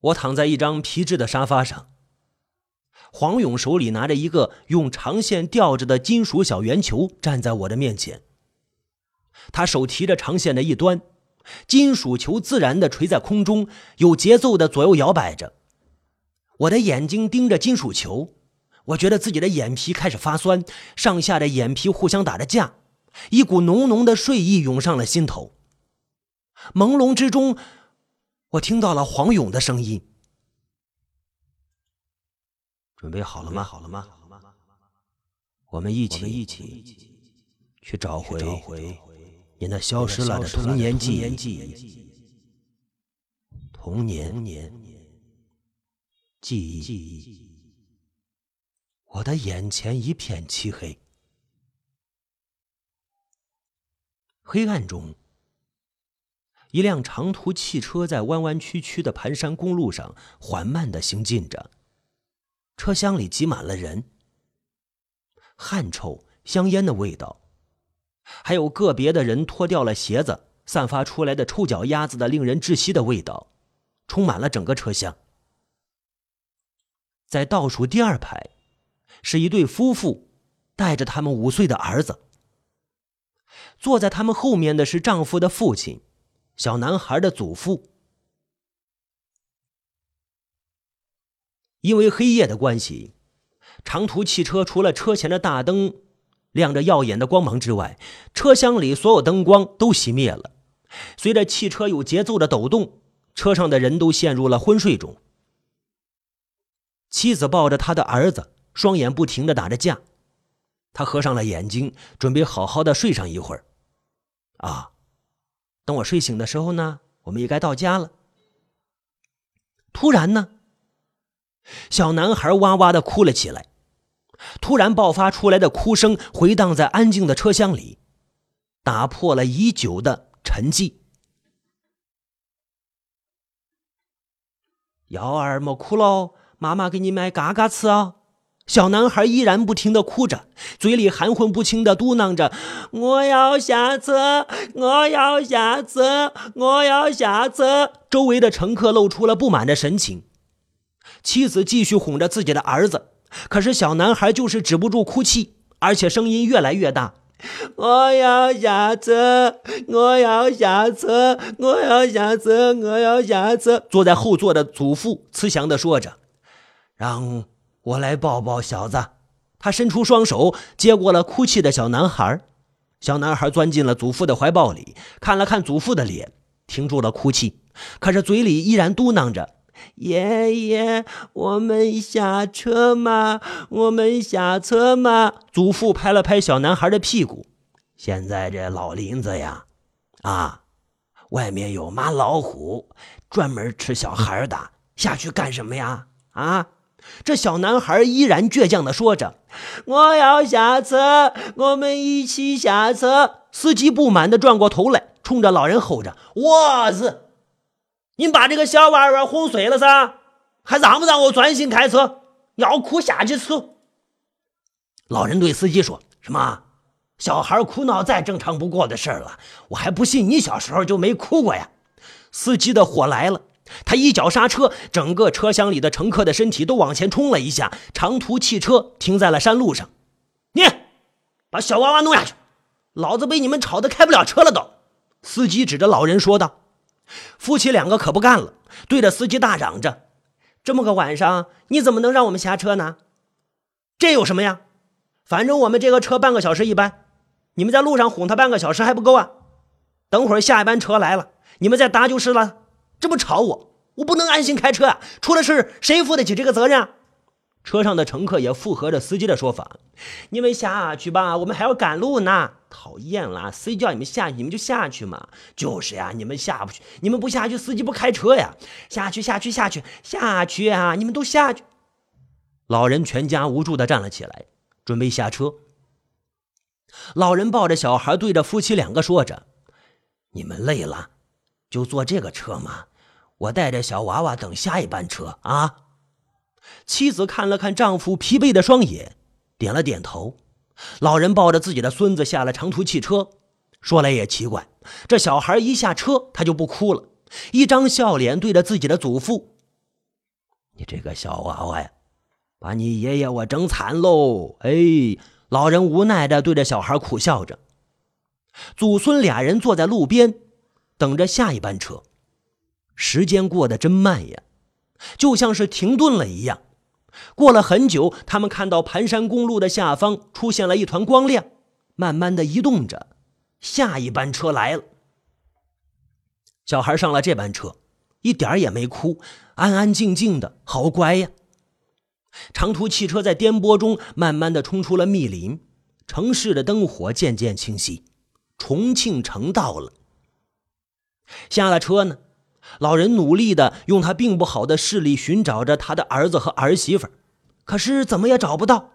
我躺在一张皮质的沙发上，黄勇手里拿着一个用长线吊着的金属小圆球，站在我的面前。他手提着长线的一端，金属球自然的垂在空中，有节奏的左右摇摆着。我的眼睛盯着金属球，我觉得自己的眼皮开始发酸，上下的眼皮互相打着架，一股浓浓的睡意涌上了心头。朦胧之中。我听到了黄勇的声音。准备好了吗？好了吗？我们一起一起去找回你那消失了的童年记忆。童年记忆。我的眼前一片漆黑，黑暗中。一辆长途汽车在弯弯曲曲的盘山公路上缓慢的行进着，车厢里挤满了人。汗臭、香烟的味道，还有个别的人脱掉了鞋子，散发出来的臭脚丫子的令人窒息的味道，充满了整个车厢。在倒数第二排，是一对夫妇，带着他们五岁的儿子。坐在他们后面的是丈夫的父亲。小男孩的祖父，因为黑夜的关系，长途汽车除了车前的大灯亮着耀眼的光芒之外，车厢里所有灯光都熄灭了。随着汽车有节奏的抖动，车上的人都陷入了昏睡中。妻子抱着他的儿子，双眼不停的打着架。他合上了眼睛，准备好好的睡上一会儿。啊。等我睡醒的时候呢，我们也该到家了。突然呢，小男孩哇哇的哭了起来，突然爆发出来的哭声回荡在安静的车厢里，打破了已久的沉寂。瑶儿莫哭喽，妈妈给你买嘎嘎吃哦。小男孩依然不停的哭着，嘴里含混不清的嘟囔着：“我要下车，我要下车，我要下车。”周围的乘客露出了不满的神情。妻子继续哄着自己的儿子，可是小男孩就是止不住哭泣，而且声音越来越大：“我要下车，我要下车，我要下车，我要下车。”坐在后座的祖父慈祥的说着：“让。”我来抱抱小子，他伸出双手接过了哭泣的小男孩。小男孩钻进了祖父的怀抱里，看了看祖父的脸，停住了哭泣，可是嘴里依然嘟囔着：“爷爷，我们下车吗？我们下车吗？”祖父拍了拍小男孩的屁股：“现在这老林子呀，啊，外面有妈老虎，专门吃小孩的，下去干什么呀？啊？”这小男孩依然倔强地说着：“我要下车，我们一起下车。”司机不满地转过头来，冲着老人吼着：“我日！你把这个小娃娃哄睡了噻？还让不让我专心开车？要哭下去吃！”老人对司机说：“什么？小孩哭闹再正常不过的事了，我还不信你小时候就没哭过呀！”司机的火来了。他一脚刹车，整个车厢里的乘客的身体都往前冲了一下，长途汽车停在了山路上。你把小娃娃弄下去，老子被你们吵得开不了车了都！司机指着老人说道。夫妻两个可不干了，对着司机大嚷着：“这么个晚上，你怎么能让我们下车呢？这有什么呀？反正我们这个车半个小时一班，你们在路上哄他半个小时还不够啊？等会儿下一班车来了，你们再搭就是了。”这么吵我，我不能安心开车啊！出了事谁负得起这个责任？车上的乘客也附和着司机的说法：“你们下去吧，我们还要赶路呢。”讨厌了，谁叫你们下去，你们就下去嘛。就是呀，你们下不去，你们不下去，司机不开车呀。下去，下去，下去，下去啊！你们都下去。老人全家无助的站了起来，准备下车。老人抱着小孩，对着夫妻两个说着：“你们累了。”就坐这个车吗？我带着小娃娃等下一班车啊。妻子看了看丈夫疲惫的双眼，点了点头。老人抱着自己的孙子下了长途汽车。说来也奇怪，这小孩一下车他就不哭了，一张笑脸对着自己的祖父。你这个小娃娃呀，把你爷爷我整惨喽！”哎，老人无奈的对着小孩苦笑着。祖孙俩人坐在路边，等着下一班车。时间过得真慢呀，就像是停顿了一样。过了很久，他们看到盘山公路的下方出现了一团光亮，慢慢的移动着。下一班车来了。小孩上了这班车，一点也没哭，安安静静的，好乖呀。长途汽车在颠簸中慢慢的冲出了密林，城市的灯火渐渐清晰。重庆城到了。下了车呢，老人努力的用他并不好的视力寻找着他的儿子和儿媳妇，可是怎么也找不到，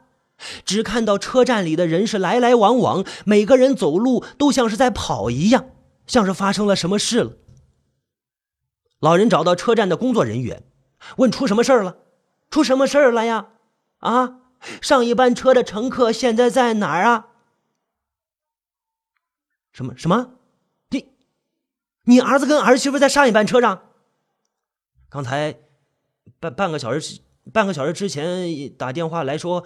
只看到车站里的人是来来往往，每个人走路都像是在跑一样，像是发生了什么事了。老人找到车站的工作人员，问出什么事了？出什么事了呀？啊，上一班车的乘客现在在哪儿啊？什么什么？你，儿子跟儿媳妇在上一班车上？刚才半半个小时半个小时之前打电话来说，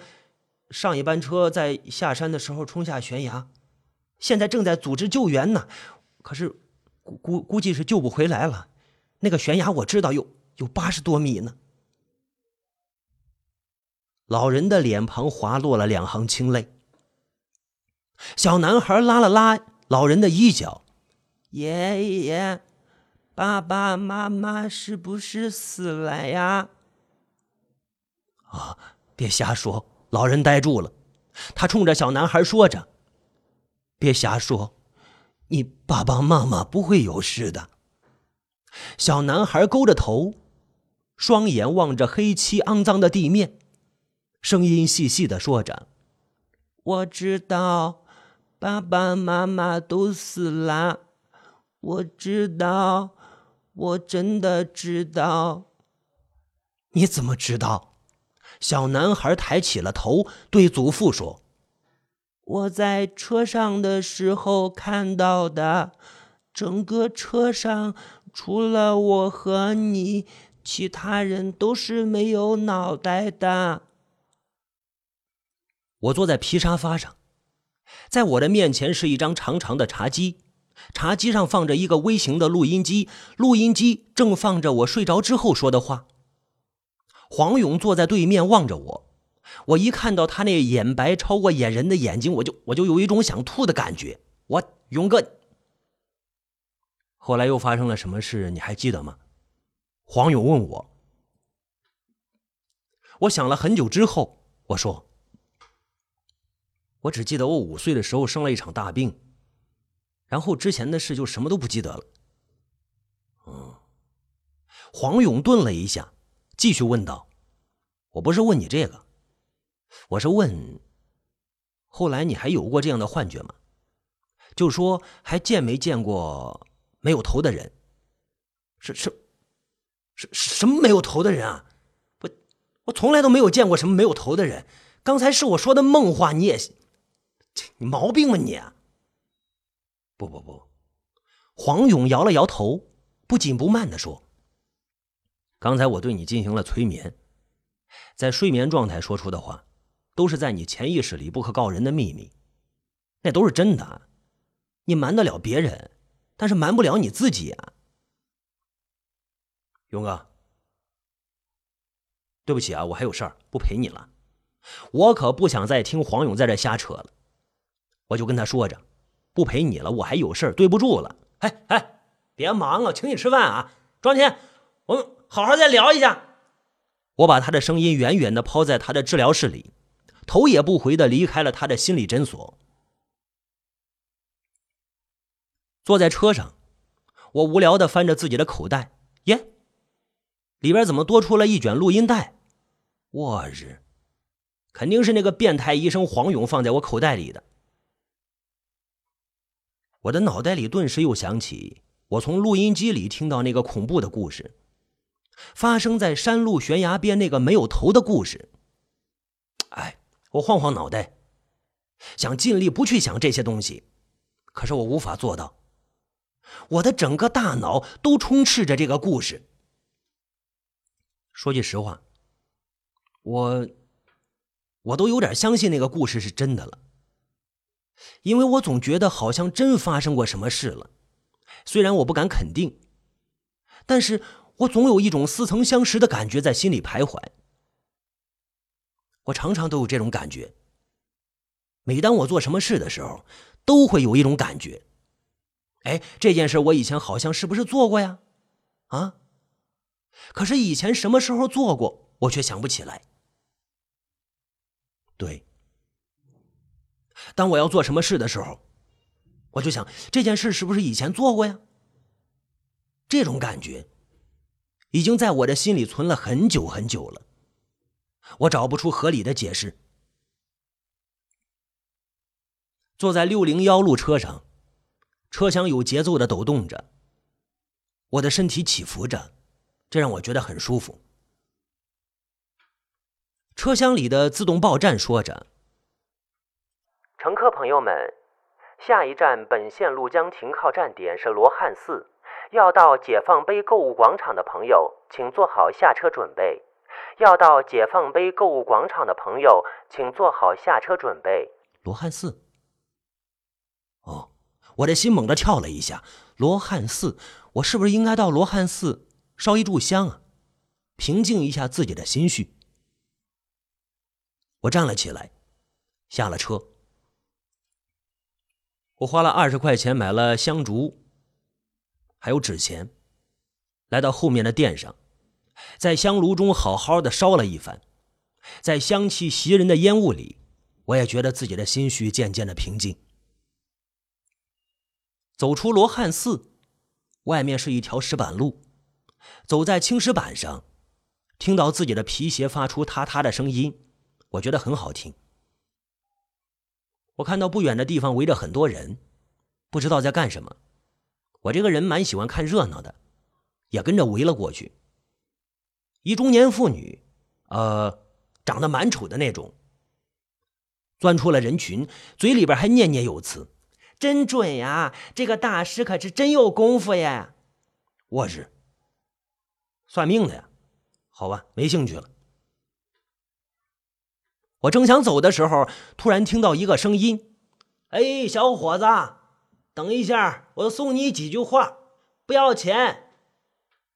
上一班车在下山的时候冲下悬崖，现在正在组织救援呢。可是估估估计是救不回来了。那个悬崖我知道有有八十多米呢。老人的脸庞滑落了两行清泪。小男孩拉了拉。老人的衣角，爷爷，爸爸妈妈是不是死了呀？啊！别瞎说！老人呆住了，他冲着小男孩说着：“别瞎说，你爸爸妈妈不会有事的。”小男孩勾着头，双眼望着黑漆肮脏的地面，声音细细的说着：“我知道。”爸爸妈妈都死了，我知道，我真的知道。你怎么知道？小男孩抬起了头，对祖父说：“我在车上的时候看到的，整个车上除了我和你，其他人都是没有脑袋的。”我坐在皮沙发上。在我的面前是一张长长的茶几，茶几上放着一个微型的录音机，录音机正放着我睡着之后说的话。黄勇坐在对面望着我，我一看到他那眼白超过眼人的眼睛，我就我就有一种想吐的感觉。我勇哥，后来又发生了什么事？你还记得吗？黄勇问我。我想了很久之后，我说。我只记得我五岁的时候生了一场大病，然后之前的事就什么都不记得了。嗯，黄勇顿了一下，继续问道：“我不是问你这个，我是问，后来你还有过这样的幻觉吗？就说还见没见过没有头的人？是是是什么没有头的人啊？我我从来都没有见过什么没有头的人。刚才是我说的梦话，你也。”你毛病吗你？不不不，黄勇摇了摇头，不紧不慢的说：“刚才我对你进行了催眠，在睡眠状态说出的话，都是在你潜意识里不可告人的秘密，那都是真的。你瞒得了别人，但是瞒不了你自己啊。”勇哥，对不起啊，我还有事儿，不陪你了。我可不想再听黄勇在这瞎扯了。我就跟他说着，不陪你了，我还有事对不住了。哎哎，别忙了，请你吃饭啊！庄天，我们好好再聊一下。我把他的声音远远的抛在他的治疗室里，头也不回的离开了他的心理诊所。坐在车上，我无聊的翻着自己的口袋，耶，里边怎么多出了一卷录音带？我日，肯定是那个变态医生黄勇放在我口袋里的。我的脑袋里顿时又想起我从录音机里听到那个恐怖的故事，发生在山路悬崖边那个没有头的故事。哎，我晃晃脑袋，想尽力不去想这些东西，可是我无法做到。我的整个大脑都充斥着这个故事。说句实话，我我都有点相信那个故事是真的了，因为我总觉得好像真发生过什么事了。虽然我不敢肯定，但是我总有一种似曾相识的感觉在心里徘徊。我常常都有这种感觉。每当我做什么事的时候，都会有一种感觉。哎，这件事我以前好像是不是做过呀？啊？可是以前什么时候做过，我却想不起来。对，当我要做什么事的时候。我就想这件事是不是以前做过呀？这种感觉已经在我的心里存了很久很久了，我找不出合理的解释。坐在六零幺路车上，车厢有节奏的抖动着，我的身体起伏着，这让我觉得很舒服。车厢里的自动报站说着：“朋友们。”下一站本线路将停靠站点是罗汉寺，要到解放碑购物广场的朋友，请做好下车准备。要到解放碑购物广场的朋友，请做好下车准备。罗汉寺。哦，我的心猛地跳了一下。罗汉寺，我是不是应该到罗汉寺烧一炷香啊，平静一下自己的心绪？我站了起来，下了车。我花了二十块钱买了香烛，还有纸钱，来到后面的店上，在香炉中好好的烧了一番，在香气袭人的烟雾里，我也觉得自己的心绪渐渐的平静。走出罗汉寺，外面是一条石板路，走在青石板上，听到自己的皮鞋发出嗒嗒的声音，我觉得很好听。我看到不远的地方围着很多人，不知道在干什么。我这个人蛮喜欢看热闹的，也跟着围了过去。一中年妇女，呃，长得蛮丑的那种，钻出了人群，嘴里边还念念有词：“真准呀，这个大师可是真有功夫呀！”我日，算命的呀？好吧，没兴趣了。我正想走的时候，突然听到一个声音：“哎，小伙子，等一下，我送你几句话，不要钱，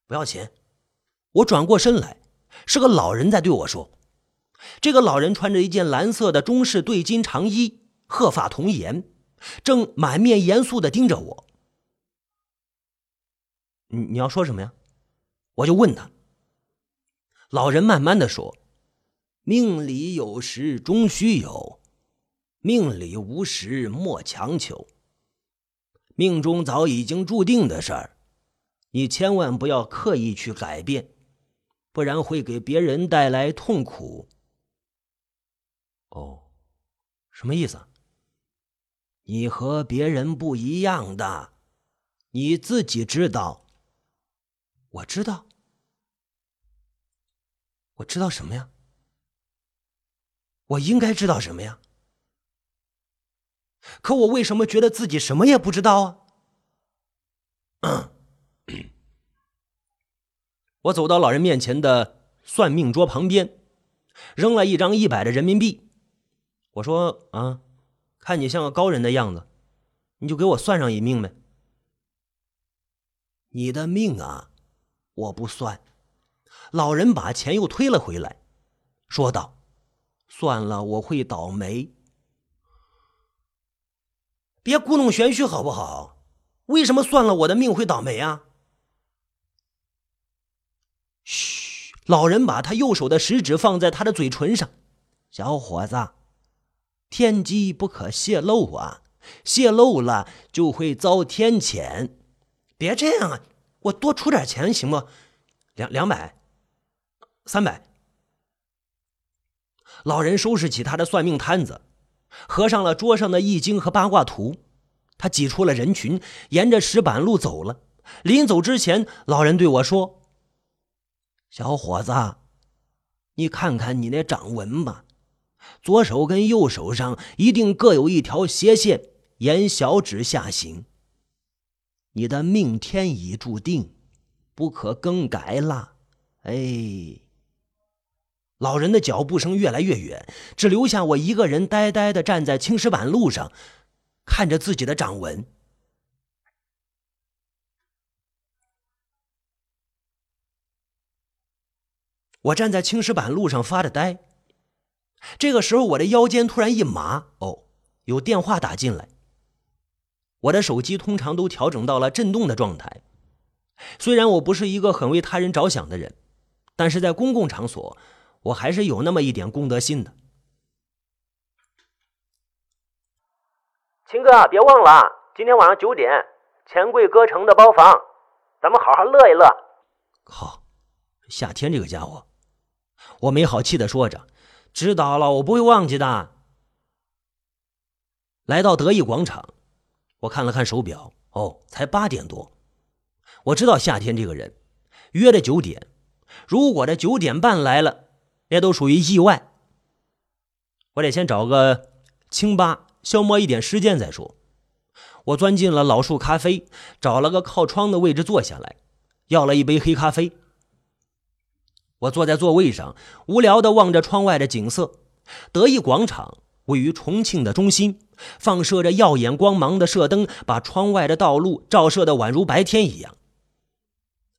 不要钱。”我转过身来，是个老人在对我说：“这个老人穿着一件蓝色的中式对襟长衣，鹤发童颜，正满面严肃的盯着我。”“你你要说什么呀？”我就问他。老人慢慢的说。命里有时终须有，命里无时莫强求。命中早已经注定的事儿，你千万不要刻意去改变，不然会给别人带来痛苦。哦，什么意思？你和别人不一样的，你自己知道。我知道，我知道什么呀？我应该知道什么呀？可我为什么觉得自己什么也不知道啊？我走到老人面前的算命桌旁边，扔了一张一百的人民币。我说：“啊，看你像个高人的样子，你就给我算上一命呗。”你的命啊，我不算。老人把钱又推了回来，说道。算了，我会倒霉。别故弄玄虚，好不好？为什么算了我的命会倒霉啊？嘘，老人把他右手的食指放在他的嘴唇上。小伙子，天机不可泄露啊！泄露了就会遭天谴。别这样啊！我多出点钱行不？两两百，三百。老人收拾起他的算命摊子，合上了桌上的易经和八卦图。他挤出了人群，沿着石板路走了。临走之前，老人对我说：“小伙子，你看看你那掌纹吧，左手跟右手上一定各有一条斜线沿小指下行。你的命天已注定，不可更改了。”哎。老人的脚步声越来越远，只留下我一个人呆呆的站在青石板路上，看着自己的掌纹。我站在青石板路上发着呆。这个时候，我的腰间突然一麻，哦，有电话打进来。我的手机通常都调整到了震动的状态。虽然我不是一个很为他人着想的人，但是在公共场所，我还是有那么一点公德心的。秦哥，别忘了今天晚上九点，钱柜歌城的包房，咱们好好乐一乐。好，夏天这个家伙。我没好气的说着：“知道了，我不会忘记的。”来到德意广场，我看了看手表，哦，才八点多。我知道夏天这个人，约的九点，如果这九点半来了，也都属于意外。我得先找个清吧消磨一点时间再说。我钻进了老树咖啡，找了个靠窗的位置坐下来，要了一杯黑咖啡。我坐在座位上，无聊地望着窗外的景色。德意广场位于重庆的中心，放射着耀眼光芒的射灯，把窗外的道路照射得宛如白天一样。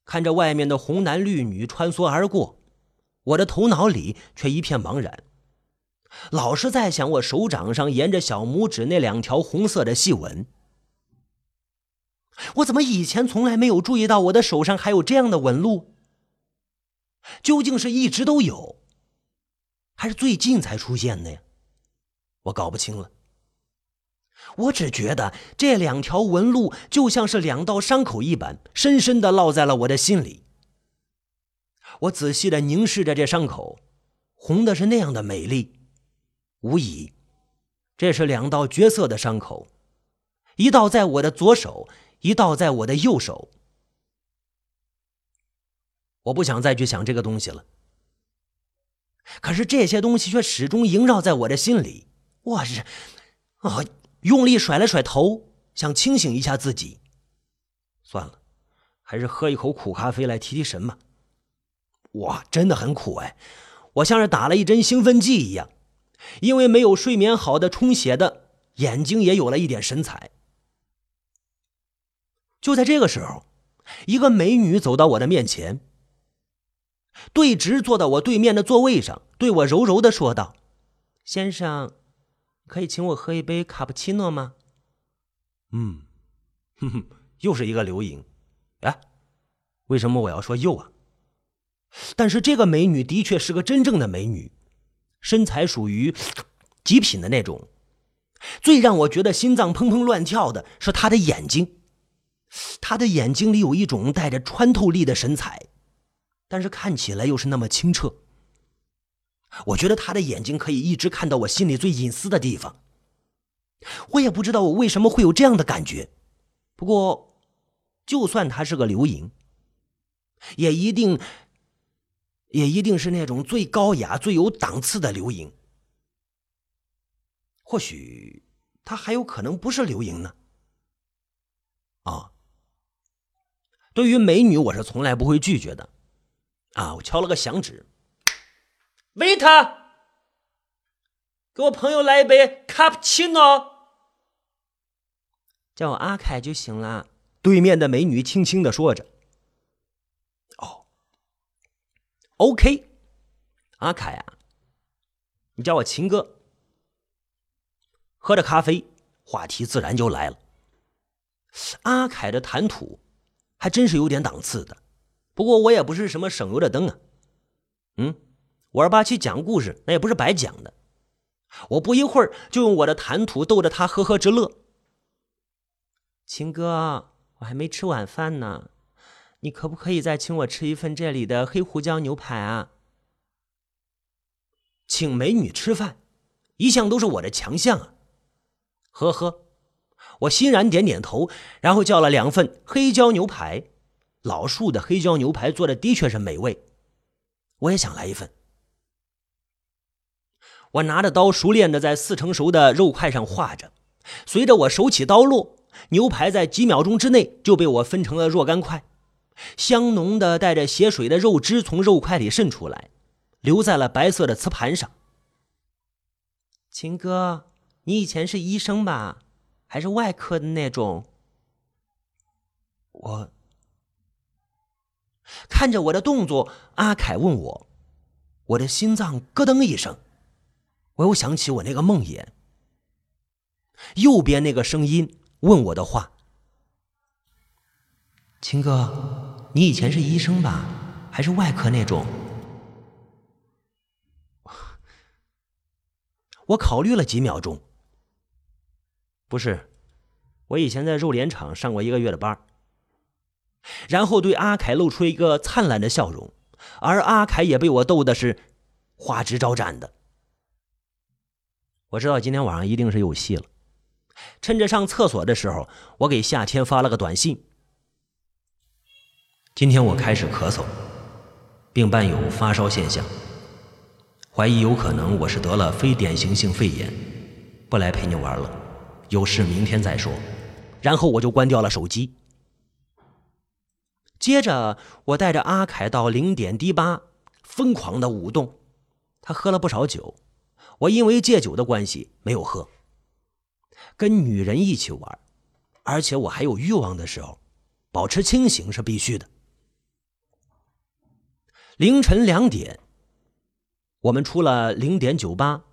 看着外面的红男绿女穿梭而过，我的头脑里却一片茫然，老是在想我手掌上沿着小拇指那两条红色的细纹。我怎么以前从来没有注意到我的手上还有这样的纹路？究竟是一直都有，还是最近才出现的呀？我搞不清了。我只觉得这两条纹路就像是两道伤口一般，深深的烙在了我的心里。我仔细的凝视着这伤口，红的是那样的美丽。无疑，这是两道绝色的伤口，一道在我的左手，一道在我的右手。我不想再去想这个东西了，可是这些东西却始终萦绕在我的心里。我是，啊，用力甩了甩头，想清醒一下自己。算了，还是喝一口苦咖啡来提提神吧。哇，真的很苦哎！我像是打了一针兴奋剂一样，因为没有睡眠好的充血的眼睛也有了一点神采。就在这个时候，一个美女走到我的面前。对直坐到我对面的座位上，对我柔柔的说道：“先生，可以请我喝一杯卡布奇诺吗？”嗯，哼哼，又是一个刘莹。哎，为什么我要说又啊？但是这个美女的确是个真正的美女，身材属于极品的那种。最让我觉得心脏砰砰乱跳的是她的眼睛，她的眼睛里有一种带着穿透力的神采。但是看起来又是那么清澈，我觉得她的眼睛可以一直看到我心里最隐私的地方。我也不知道我为什么会有这样的感觉，不过，就算她是个流萤，也一定，也一定是那种最高雅、最有档次的流萤。或许他还有可能不是流萤呢。啊，对于美女，我是从来不会拒绝的。啊！我敲了个响指，维特，给我朋友来一杯卡布奇诺，叫我阿凯就行了。对面的美女轻轻的说着：“哦，OK，阿凯啊，你叫我秦哥。”喝着咖啡，话题自然就来了。阿凯的谈吐还真是有点档次的。不过我也不是什么省油的灯啊，嗯，我二八去讲故事，那也不是白讲的。我不一会儿就用我的谈吐逗着他呵呵直乐。秦哥，我还没吃晚饭呢，你可不可以再请我吃一份这里的黑胡椒牛排啊？请美女吃饭，一向都是我的强项啊。呵呵，我欣然点点头，然后叫了两份黑椒牛排。老树的黑椒牛排做的的确是美味，我也想来一份。我拿着刀，熟练的在四成熟的肉块上画着。随着我手起刀落，牛排在几秒钟之内就被我分成了若干块。香浓的带着血水的肉汁从肉块里渗出来，留在了白色的瓷盘上。秦哥，你以前是医生吧？还是外科的那种？我看着我的动作，阿凯问我，我的心脏咯噔一声，我又想起我那个梦魇，右边那个声音问我的话：“秦哥，你以前是医生吧？还是外科那种？”我考虑了几秒钟，不是，我以前在肉联厂上过一个月的班。然后对阿凯露出一个灿烂的笑容，而阿凯也被我逗的是花枝招展的。我知道今天晚上一定是有戏了。趁着上厕所的时候，我给夏天发了个短信：今天我开始咳嗽，并伴有发烧现象。怀疑有可能我是得了非典型性肺炎，不来陪你玩了，有事明天再说。然后我就关掉了手机。接着我带着阿凯到零点滴吧，疯狂的舞动。他喝了不少酒，我因为戒酒的关系没有喝。跟女人一起玩，而且我还有欲望的时候，保持清醒是必须的。凌晨两点。我们出了零点酒吧，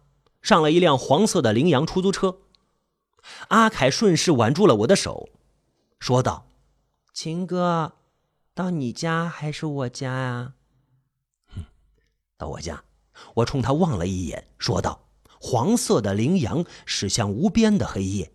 上了一辆黄色的羚羊出租车。阿凯顺势挽住了我的手，说道：“秦哥，到你家还是我家呀？”“到我家。”我冲他望了一眼，说道：“黄色的羚羊驶向无边的黑夜。”